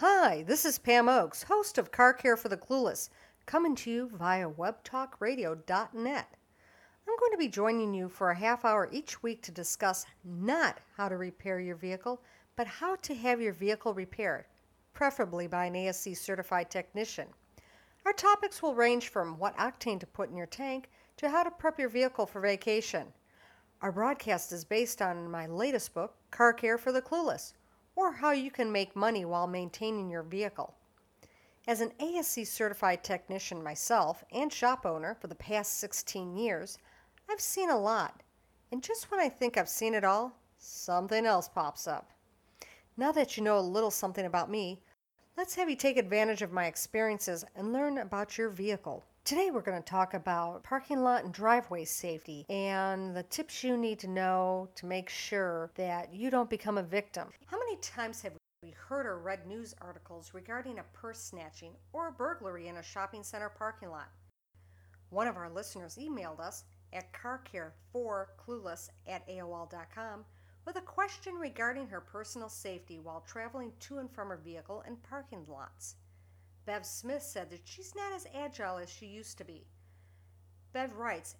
Hi, this is Pam Oakes, host of Car Care for the Clueless, coming to you via webtalkradio.net. I'm going to be joining you for a half hour each week to discuss not how to repair your vehicle, but how to have your vehicle repaired, preferably by an ASE certified technician. Our topics will range from what octane to put in your tank to how to prep your vehicle for vacation. Our broadcast is based on my latest book, Car Care for the Clueless or how you can make money while maintaining your vehicle. As an ASE certified technician myself and shop owner for the past 16 years, I've seen a lot. And just when I think I've seen it all, something else pops up. Now that you know a little something about me, let's have you take advantage of my experiences and learn about your vehicle. Today, we're going to talk about parking lot and driveway safety and the tips you need to know to make sure that you don't become a victim. How many times have we heard or read news articles regarding a purse snatching or a burglary in a shopping center parking lot? One of our listeners emailed us at carcare4clueless at AOL.com with a question regarding her personal safety while traveling to and from her vehicle in parking lots. Bev Smith said that she's not as agile as she used to be. Bev writes,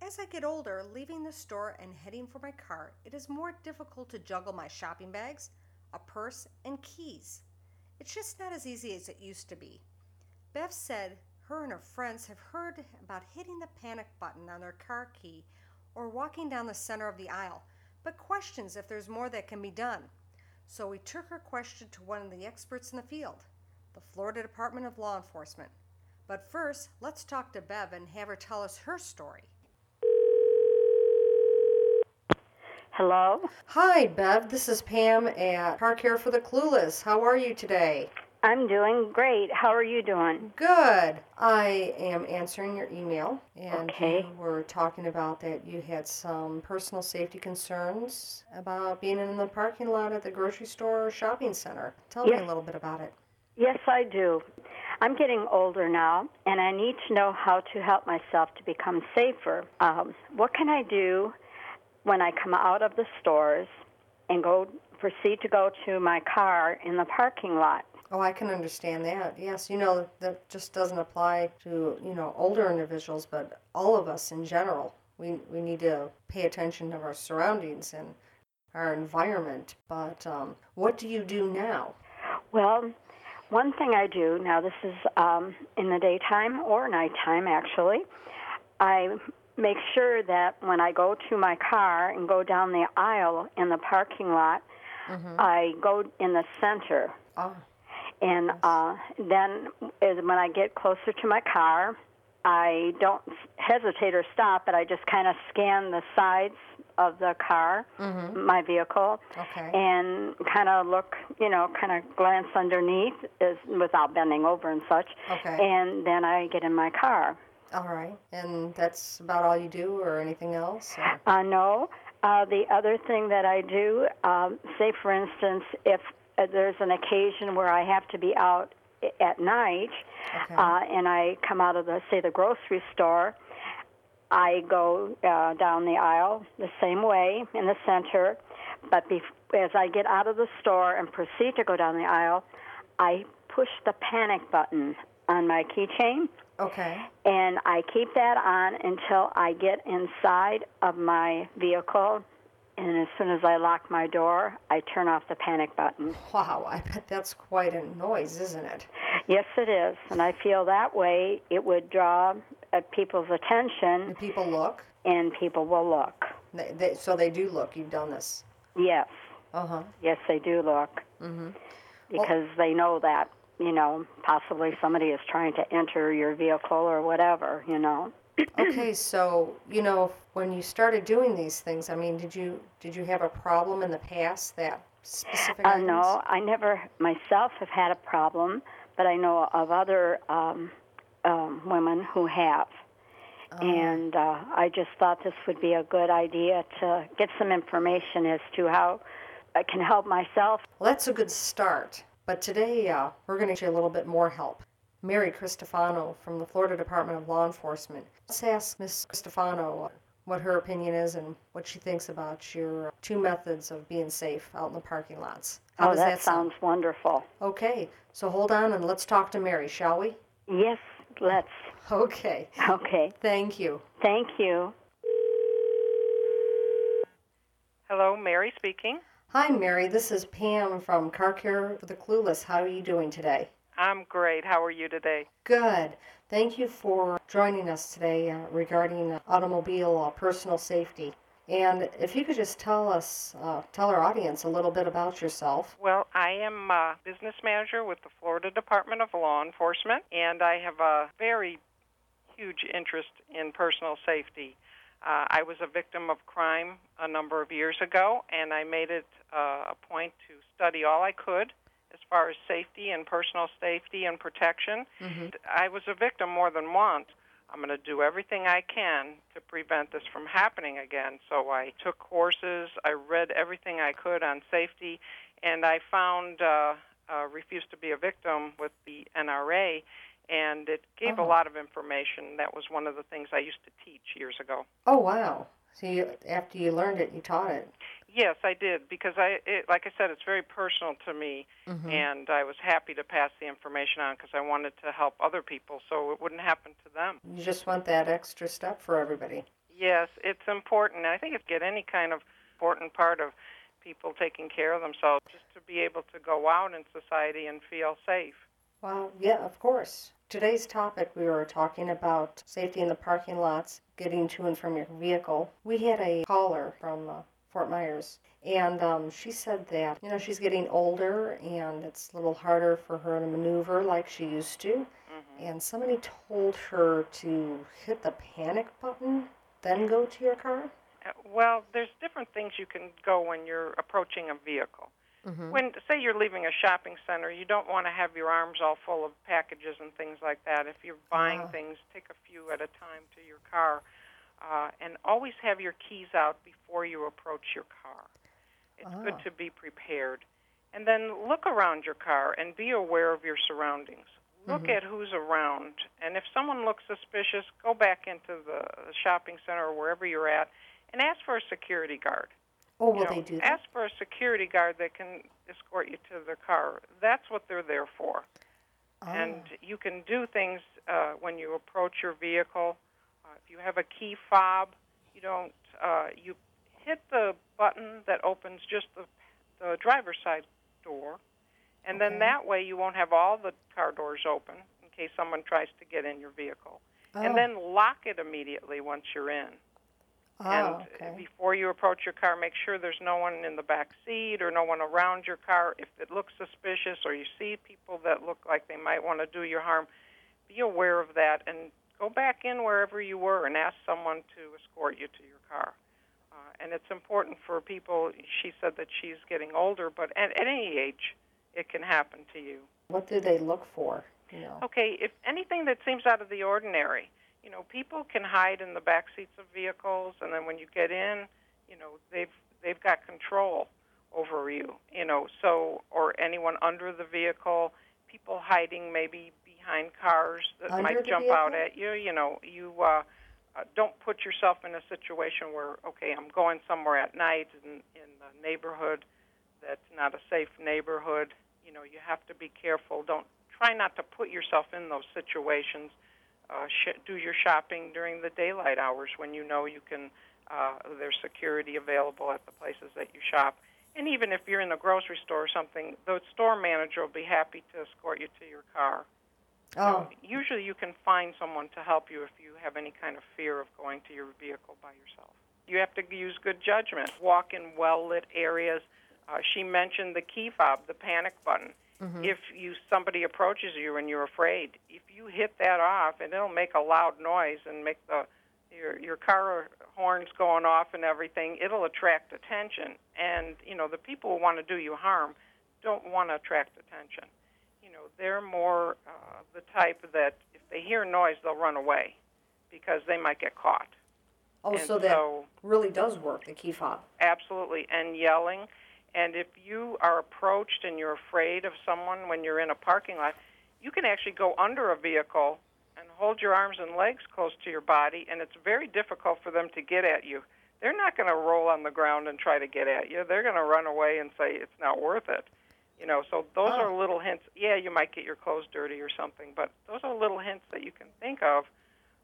As I get older, leaving the store and heading for my car, it is more difficult to juggle my shopping bags, a purse, and keys. It's just not as easy as it used to be. Bev said her and her friends have heard about hitting the panic button on their car key or walking down the center of the aisle, but questions if there's more that can be done. So we took her question to one of the experts in the field the Florida Department of Law Enforcement. But first, let's talk to Bev and have her tell us her story. Hello? Hi, Bev. This is Pam at Car Care for the Clueless. How are you today? I'm doing great. How are you doing? Good. I am answering your email, and Okay. you were talking about that you had some personal safety concerns about being in the parking lot at the grocery store or shopping center. Tell me a little bit about it. Yes, I do. I'm getting older now, and I need to know how to help myself to become safer. Um, what can I do when I come out of the stores and go proceed to go to my car in the parking lot? Oh, I can understand that. Yes, you know, that just doesn't apply to, you know, older individuals, but all of us in general. We, we need to pay attention to our surroundings and our environment. But um, what do you do now? Well, one thing I do now, this is um, in the daytime or nighttime actually, I make sure that when I go to my car and go down the aisle in the parking lot, I go in the center. Oh, And uh, then is when I get closer to my car, I don't hesitate or stop, but I just kind of scan the sides of the car, my vehicle, okay. and kind of look, you know, kind of glance underneath is without bending over and such. Okay. And then I get in my car. All right. And that's about all you do or anything else? Or- Uh, no. Uh, the other thing that I do, um, say for instance, if uh, there's an occasion where I have to be out at night, Okay. uh, and I come out of the say the grocery store, I go uh, down the aisle the same way in the center, but bef- as I get out of the store and proceed to go down the aisle, I push the panic button on my keychain okay. and I keep that on until I get inside of my vehicle. And as soon as I lock my door, I turn off the panic button. Wow, I bet that's quite a noise, isn't it? Yes, it is. And I feel that way it would draw uh, people's attention Do people look? and people will look. They, they, so they do look. You've done this. Yes, Uh huh. yes, they do look. Mm-hmm. Because they know that, you know, possibly somebody is trying to enter your vehicle or whatever, you know. Okay, so you know when you started doing these things, I mean, did you did you have a problem in the past that specific? Uh, no, I never myself have had a problem, but I know of other um, um, women who have. And uh, I just thought this would be a good idea to get some information as to how I can help myself. Well, that's a good start. But today uh, we're going to get you a little bit more help. Mary Cristofano from the Florida Department of Law Enforcement. Let's ask Miss Cristofano, what her opinion is and what she thinks about your two methods of being safe out in the parking lots. How oh, does that, that sound? sounds wonderful. Okay, so hold on and let's talk to Mary, shall we? Yes, let's. Okay, Okay. thank you. Thank you. Hello, Mary speaking. Hi, Mary. This is Pam from Car Care for the Clueless. How are you doing today? I'm great. How are you today? Good. Thank you for joining us today uh, regarding automobile uh, personal safety. And if you could just tell us, uh, tell our audience a little bit about yourself. Well, I am a business manager with the Florida Department of Law Enforcement, and I have a very huge interest in personal safety. Uh, I was a victim of crime a number of years ago, and I made it uh, a point to study all I could far as safety and personal safety and protection. Mhm. I was a victim more than once. I'm going to do everything I can to prevent this from happening again. So I took courses, I read everything I could on safety, and I found uh, uh, Refuse to be a Victim with the NRA, and it gave Oh. a lot of information. That was one of the things I used to teach years ago. Oh, wow. So you, after you learned it, you taught it. Yes, I did because I, it, like I said, it's very personal to me, Mhm. and I was happy to pass the information on because I wanted to help other people so it wouldn't happen to them. You just want that extra step for everybody. Yes, it's important. I think it's get any kind of important part of people taking care of themselves just to be able to go out in society and feel safe. Well, yeah, of course. Today's topic, we were talking about safety in the parking lots, getting to and from your vehicle. We had a caller from uh, Fort Myers, and um, she said that, you know, she's getting older and it's a little harder for her to maneuver like she used to. hmm And somebody told her to hit the panic button, then go to your car. Uh, Well, there's different things you can go when you're approaching a vehicle. Mm-hmm. When say you're leaving a shopping center, you don't want to have your arms all full of packages and things like that. If you're buying Ah. things, take a few at a time to your car, uh, and always have your keys out before you approach your car. It's Ah. good to be prepared, and then look around your car and be aware of your surroundings. Look Mhm. at who's around, and if someone looks suspicious, go back into the shopping center or wherever you're at, and ask for a security guard Oh, you will know, they do that? ask for a security guard that can escort you to the car. That's what they're there for. Ah. And you can do things uh, when you approach your vehicle. You have a key fob, you don't. Uh, you hit the button that opens just the the driver's side door, and Okay. then that way you won't have all the car doors open in case someone tries to get in your vehicle. oh. And then lock it immediately once you're in. oh, And okay. before you approach your car, make sure there's no one in the back seat or no one around your car. If it looks suspicious or you see people that look like they might want to do you harm, be aware of that and go back in wherever you were and ask someone to escort you to your car. Uh, and it's important for people. She said that she's getting older, but at, at any age, it can happen to you. What do they look for? You know. Okay, if anything that seems out of the ordinary, you know, people can hide in the back seats of vehicles, and then when you get in, you know, they've they've got control over you, you know. So, or anyone under the vehicle, people hiding maybe behind cars that Under might jump out at you. You know, you uh, uh, don't put yourself in a situation where, okay, I'm going somewhere at night in in a neighborhood that's not a safe neighborhood. You know, you have to be careful. Don't try not to put yourself in those situations. Uh, sh- do your shopping during the daylight hours when you know you can. Uh, there's security available at the places that you shop. And even if you're in a grocery store or something, the store manager will be happy to escort you to your car. Oh, usually you can find someone to help you if you have any kind of fear of going to your vehicle by yourself. You have to use good judgment. Walk in well lit areas. Uh, she mentioned the key fob, the panic button. mhm. If you somebody approaches you and you're afraid, if you hit that off, and it'll make a loud noise and make the your your car horns going off and everything, it'll attract attention. And you know the people who want to do you harm don't want to attract attention. Know they're more uh, the type that if they hear noise, they'll run away because they might get caught. oh, and so that so really does work, the key fob. absolutely and yelling and if you are approached and you're afraid of someone when you're in a parking lot you can actually go under a vehicle and hold your arms and legs close to your body, and it's very difficult for them to get at you. They're not going to roll on the ground and try to get at you. They're going to run away and say it's not worth it. You know, so those Oh. are little hints. Yeah, you might get your clothes dirty or something, but those are little hints that you can think of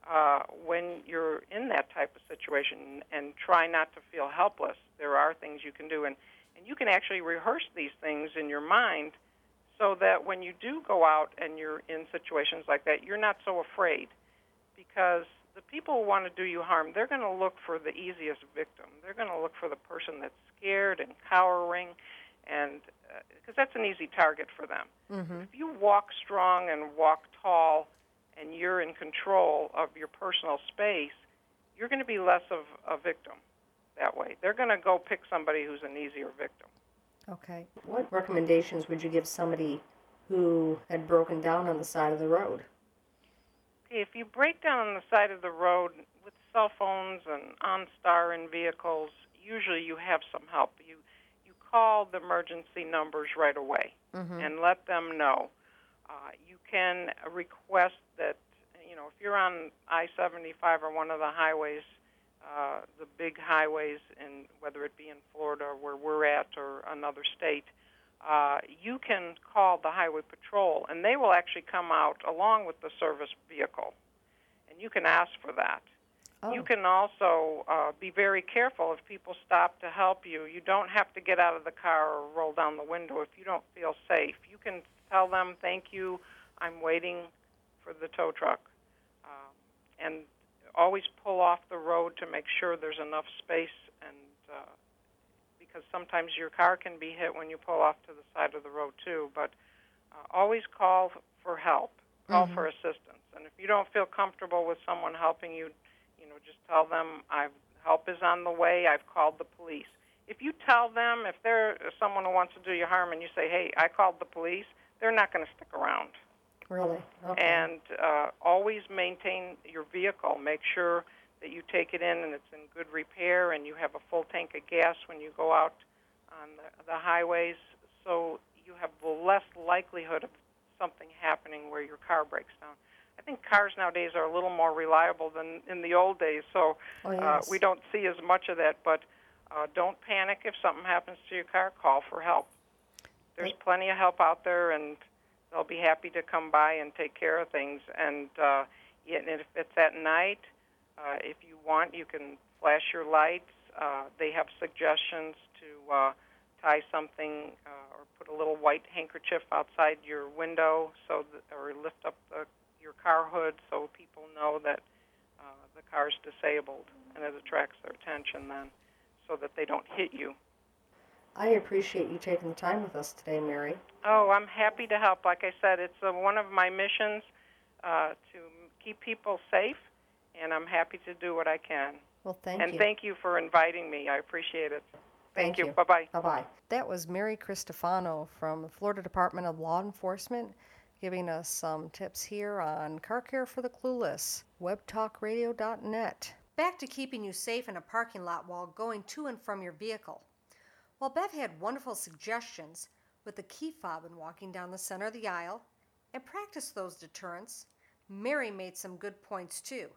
uh, when you're in that type of situation and try not to feel helpless. There are things you can do, and, and you can actually rehearse these things in your mind so that when you do go out and you're in situations like that, you're not so afraid. Because the people who want to do you harm, they're going to look for the easiest victim. They're going to look for the person that's scared and cowering, and because that's an easy target for them. Mm-hmm. If you walk strong and walk tall and you're in control of your personal space, you're going to be less of a victim that way. They're going to go pick somebody who's an easier victim. Okay. What recommendations would you give somebody who had broken down on the side of the road? Okay, if you break down on the side of the road with cell phones and OnStar in vehicles, usually you have some help. You call the emergency numbers right away Mm-hmm. and let them know. Uh, you can request that, you know, if you're on I-75 or one of the highways, uh, the big highways, in whether it be in Florida where we're at or another state, uh, you can call the highway patrol, and they will actually come out along with the service vehicle, and you can ask for that. Oh. You can also uh, be very careful if people stop to help you. You don't have to get out of the car or roll down the window if you don't feel safe. You can tell them, "Thank you, I'm waiting for the tow truck," um, and always pull off the road to make sure there's enough space. And uh, because sometimes your car can be hit when you pull off to the side of the road too, but uh, always call for help, call Mhm. for assistance. And if you don't feel comfortable with someone helping you know, just tell them I've help is on the way. I've called the police. If you tell them if they're someone who wants to do you harm and you say, "Hey, I called the police," they're not going to stick around. Really? Okay. And uh, always maintain your vehicle. Make sure that you take it in and it's in good repair, and you have a full tank of gas when you go out on the, the highways, so you have less likelihood of something happening where your car breaks down. I think cars nowadays are a little more reliable than in the old days, so oh, uh, we don't see as much of that. But uh, don't panic if something happens to your car. Call for help. There's plenty of help out there, and they'll be happy to come by and take care of things. And, uh, and if it's at night, uh, if you want, you can flash your lights. Uh, they have suggestions to uh, tie something uh, or put a little white handkerchief outside your window, so that, or lift up the, your car hood so people know that uh, the car's disabled, and it attracts their attention then, so that they don't hit you. I appreciate you taking the time with us today, Mary. Oh, I'm happy to help. Like I said, it's uh, one of my missions uh, to keep people safe, and I'm happy to do what I can. Well, thank and you. And thank you for inviting me. I appreciate it. Thank Thank, you. you. Bye bye. Bye bye. That was Mary Cristofano from the Florida Department of Law Enforcement giving us some tips here on car care for the clueless. WebTalkRadio.net. Back to keeping you safe in a parking lot while going to and from your vehicle. While Bev had wonderful suggestions with the key fob and walking down the center of the aisle and practice those deterrents, Mary made some good points too,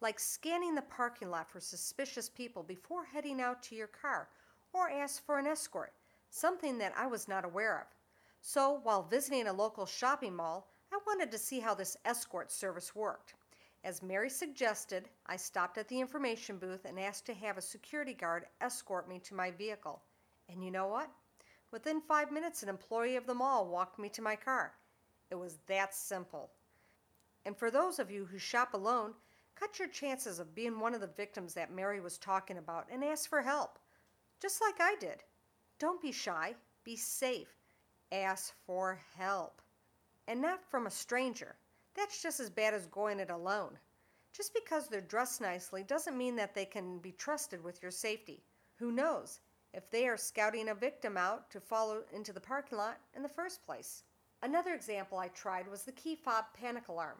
like scanning the parking lot for suspicious people before heading out to your car or ask for an escort, something that I was not aware of. So, while visiting a local shopping mall, I wanted to see how this escort service worked. As Mary suggested, I stopped at the information booth and asked to have a security guard escort me to my vehicle. And you know what? Within five minutes, an employee of the mall walked me to my car. It was that simple. And for those of you who shop alone, cut your chances of being one of the victims that Mary was talking about and ask for help. Just like I did. Don't be shy, be safe. Ask for help. And not from a stranger. That's just as bad as going it alone. Just because they're dressed nicely doesn't mean that they can be trusted with your safety. Who knows if they are scouting a victim out to follow into the parking lot in the first place? Another example I tried was the key fob panic alarm.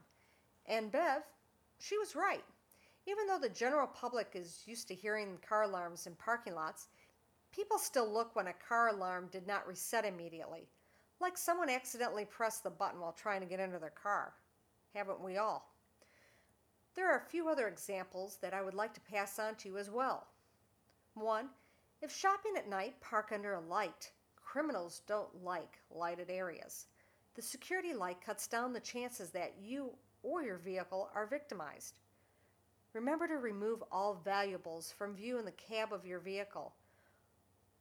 And Bev, she was right. Even though the general public is used to hearing car alarms in parking lots, people still look when a car alarm did not reset immediately, like someone accidentally pressed the button while trying to get into their car. Haven't we all? There are a few other examples that I would like to pass on to you as well. One, if shopping at night, park under a light. Criminals don't like lighted areas. The security light cuts down the chances that you or your vehicle are victimized. Remember to remove all valuables from view in the cab of your vehicle.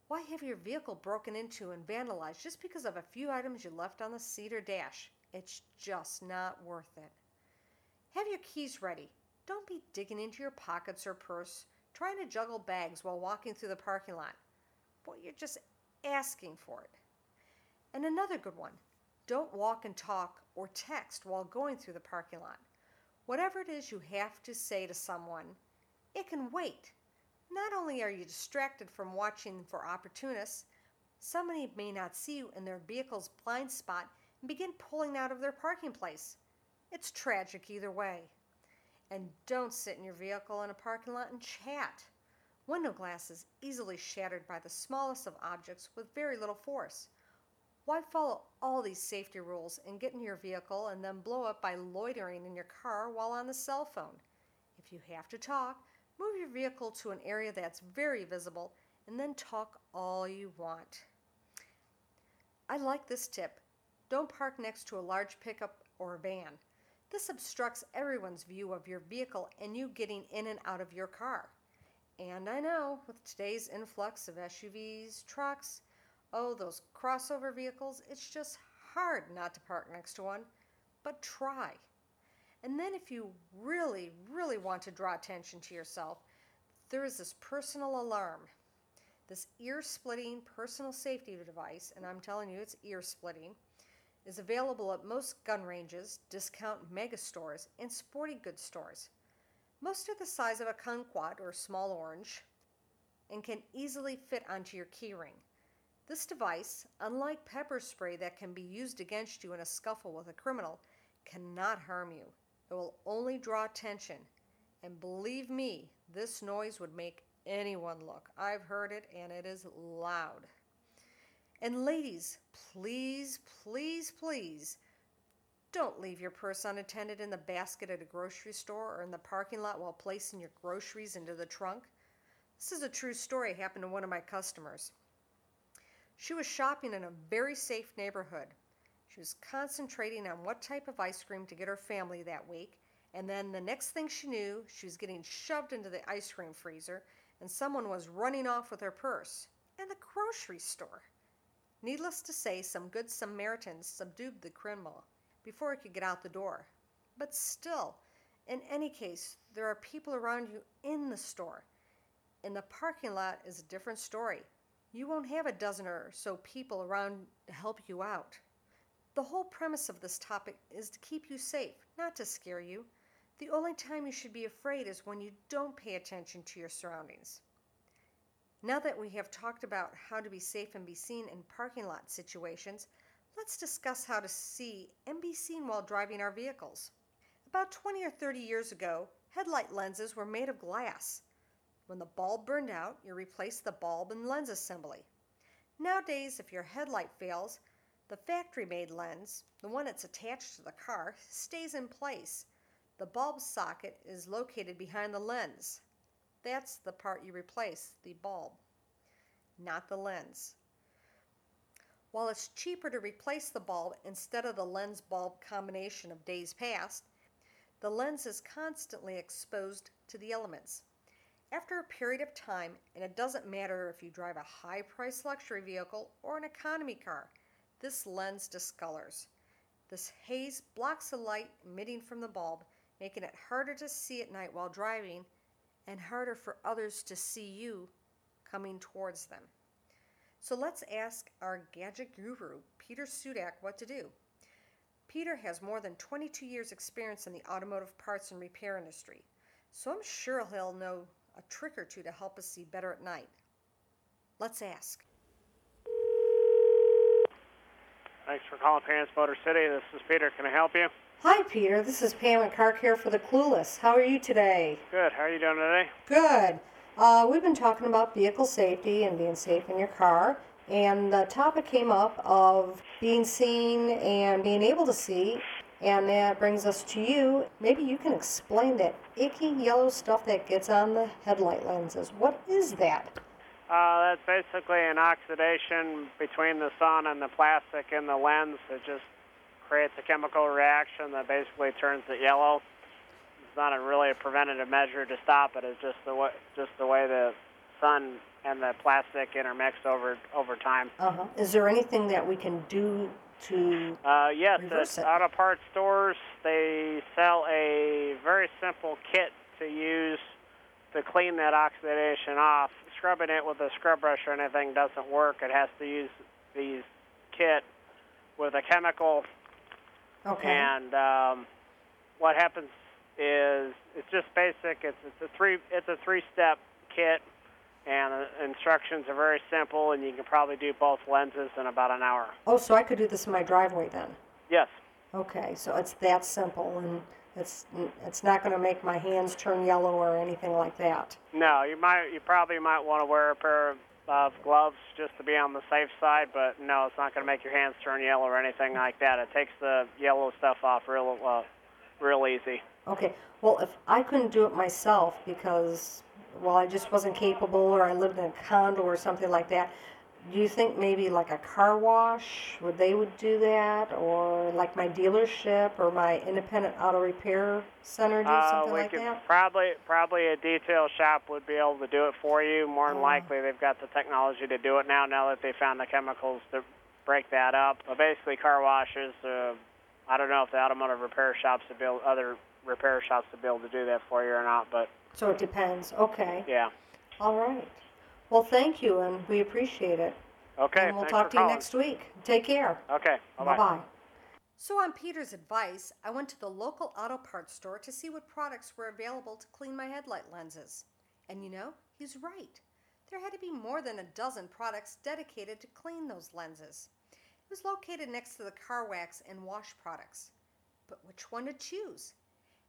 Why have your vehicle broken into and vandalized just because of a few items you left on the seat or dash? It's just not worth it. Have your keys ready. Don't be digging into your pockets or purse, trying to juggle bags while walking through the parking lot. Boy, you're just asking for it. And another good one don't walk and talk or text while going through the parking lot. Whatever it is you have to say to someone, it can wait. Not only are you distracted from watching for opportunists, somebody may not see you in their vehicle's blind spot and begin pulling out of their parking place. It's tragic either way. And don't sit in your vehicle in a parking lot and chat. Window glass is easily shattered by the smallest of objects with very little force. Why follow all these safety rules and get in your vehicle and then blow up by loitering in your car while on the cell phone? If you have to talk, move your vehicle to an area that's very visible and then talk all you want. I like this tip. Don't park next to a large pickup or van. This obstructs everyone's view of your vehicle and you getting in and out of your car. And I know with today's influx of SUVs, trucks, Oh, those crossover vehicles, it's just hard not to park next to one, but try. And then, if you really, really want to draw attention to yourself, there is this personal alarm, this ear splitting personal safety device, and I'm telling you, it's ear splitting, is available at most gun ranges, discount mega stores, and sporting goods stores. Most are the size of a kumquat or small orange and can easily fit onto your keyring. This device, unlike pepper spray that can be used against you in a scuffle with a criminal, cannot harm you. It will only draw attention. And believe me, this noise would make anyone look. I've heard it and it is loud. And ladies, please, please, please don't leave your purse unattended in the basket at a grocery store or in the parking lot while placing your groceries into the trunk. This is a true story happened to one of my customers. She was shopping in a very safe neighborhood. She was concentrating on what type of ice cream to get her family that week, and then the next thing she knew, she was getting shoved into the ice cream freezer, and someone was running off with her purse. In the grocery store. Needless to say, some good Samaritans subdued the criminal before he could get out the door. But still, in any case, there are people around you in the store. In the parking lot is a different story you won't have a dozen or so people around to help you out. The whole premise of this topic is to keep you safe, not to scare you. The only time you should be afraid is when you don't pay attention to your surroundings. Now that we have talked about how to be safe and be seen in parking lot situations, let's discuss how to see and be seen while driving our vehicles. About 20 or 30 years ago, headlight lenses were made of glass. When the bulb burned out, you replaced the bulb and lens assembly. Nowadays, if your headlight fails, the factory made lens, the one that's attached to the car, stays in place. The bulb socket is located behind the lens. That's the part you replace, the bulb, not the lens. While it's cheaper to replace the bulb instead of the lens bulb combination of days past, the lens is constantly exposed to the elements. After a period of time, and it doesn't matter if you drive a high priced luxury vehicle or an economy car, this lens discolors. This haze blocks the light emitting from the bulb, making it harder to see at night while driving and harder for others to see you coming towards them. So let's ask our gadget guru, Peter Sudak, what to do. Peter has more than 22 years' experience in the automotive parts and repair industry, so I'm sure he'll know a trick or two to help us see better at night? Let's ask. Thanks for calling Parents Motor City. This is Peter. Can I help you? Hi, Peter. This is Pam and Car Care for the Clueless. How are you today? Good. How are you doing today? Good. Uh, we've been talking about vehicle safety and being safe in your car, and the topic came up of being seen and being able to see And that brings us to you. Maybe you can explain that icky yellow stuff that gets on the headlight lenses. What is that? Uh, that's basically an oxidation between the sun and the plastic in the lens. It just creates a chemical reaction that basically turns it yellow. It's not a really a preventative measure to stop it. It's just the way, just the way the sun and the plastic intermix over over time. Uh-huh. Is there anything that we can do to Uh, yes, Reverse at it. auto parts stores, they sell a very simple kit to use to clean that oxidation off. Scrubbing it with a scrub brush or anything doesn't work. It has to use these kit with a chemical, Okay. and um, what happens is it's just basic. It's it's a three it's a three step kit, and the instructions are very simple, and you can probably do both lenses in about an hour. oh, so I could do this in my driveway then. Yes. Okay, so it's that simple and it's it's not going to make my hands turn yellow or anything like that. No, you might. You probably might want to wear a pair of, of gloves just to be on the safe side. But no, it's not going to make your hands turn yellow or anything like that. It takes the yellow stuff off real, uh, real easy. Okay. Well, if I couldn't do it myself because well, I just wasn't capable or I lived in a condo or something like that, do you think maybe like a car wash would they would do that or like my dealership or my independent auto repair center do Uh, something we like could that? probably probably a detail shop would be able to do it for you. More than Oh. likely, they've got the technology to do it now. Now that they found the chemicals to break that up. But basically, car washes. Uh, I don't know if the automotive repair shops would be able, other repair shops would be able to do that for you or not. But So it depends. Okay. yeah. All right. Well, thank you and we appreciate it. Okay. and we'll talk for to you next week. Take care. Okay. Bye Bye-bye. bye. So, on Peter's advice, I went to the local auto parts store to see what products were available to clean my headlight lenses. And you know, he's right. There had to be more than a dozen products dedicated to clean those lenses. It was located next to the car wax and wash products. But which one to choose?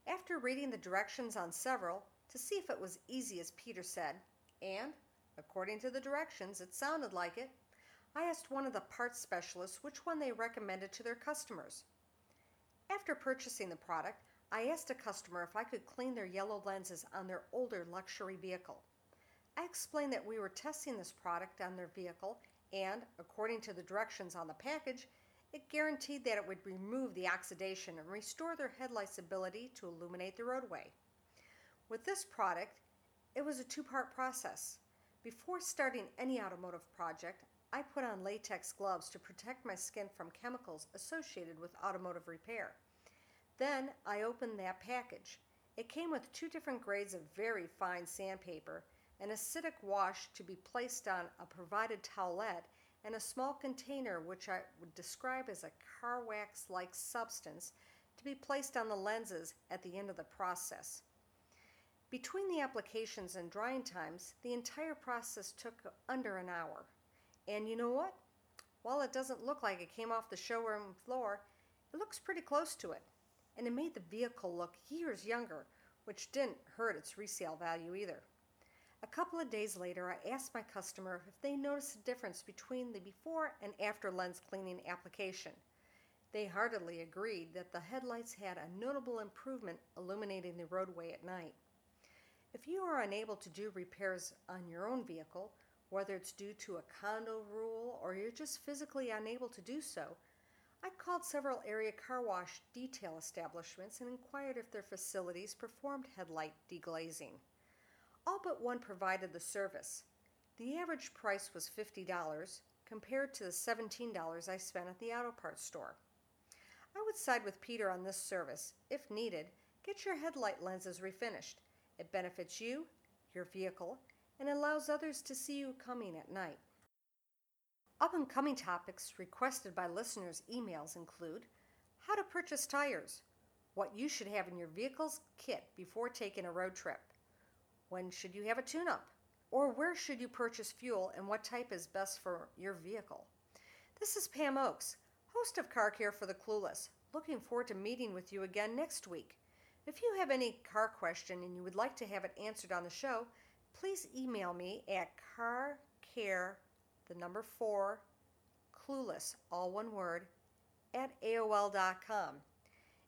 After reading the directions on several to see if it was easy as Peter said, and according to the directions, it sounded like it, I asked one of the parts specialists which one they recommended to their customers. After purchasing the product, I asked a customer if I could clean their yellow lenses on their older luxury vehicle. I explained that we were testing this product on their vehicle and, according to the directions on the package, it guaranteed that it would remove the oxidation and restore their headlights' ability to illuminate the roadway. With this product, it was a two part process. Before starting any automotive project, I put on latex gloves to protect my skin from chemicals associated with automotive repair. Then I opened that package. It came with two different grades of very fine sandpaper, an acidic wash to be placed on a provided towelette, and a small container which I would describe as a car wax like substance to be placed on the lenses at the end of the process. Between the applications and drying times, the entire process took under an hour. And you know what? While it doesn't look like it came off the showroom floor, it looks pretty close to it. And it made the vehicle look years younger, which didn't hurt its resale value either. A couple of days later, I asked my customer if they noticed a difference between the before and after lens cleaning application. They heartily agreed that the headlights had a notable improvement illuminating the roadway at night. If you are unable to do repairs on your own vehicle, whether it's due to a condo rule or you're just physically unable to do so, I called several area car wash detail establishments and inquired if their facilities performed headlight deglazing. All but one provided the service. The average price was $50 compared to the $17 I spent at the auto parts store. I would side with Peter on this service. If needed, get your headlight lenses refinished. It benefits you, your vehicle, and allows others to see you coming at night. Up and coming topics requested by listeners' emails include how to purchase tires, what you should have in your vehicle's kit before taking a road trip, when should you have a tune up, or where should you purchase fuel and what type is best for your vehicle. This is Pam Oakes, host of Car Care for the Clueless. Looking forward to meeting with you again next week. If you have any car question and you would like to have it answered on the show, please email me at carcare, the number four, clueless, all one word, at AOL.com.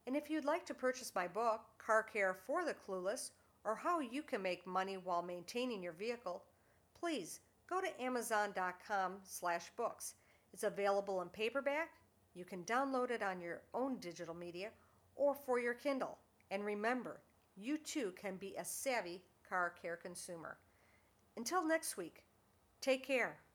And if you'd like to purchase my book, Car Care for the Clueless, or how you can make money while maintaining your vehicle, please go to amazon.com slash books. It's available in paperback. You can download it on your own digital media or for your Kindle. And remember, you too can be a savvy car care consumer. Until next week, take care.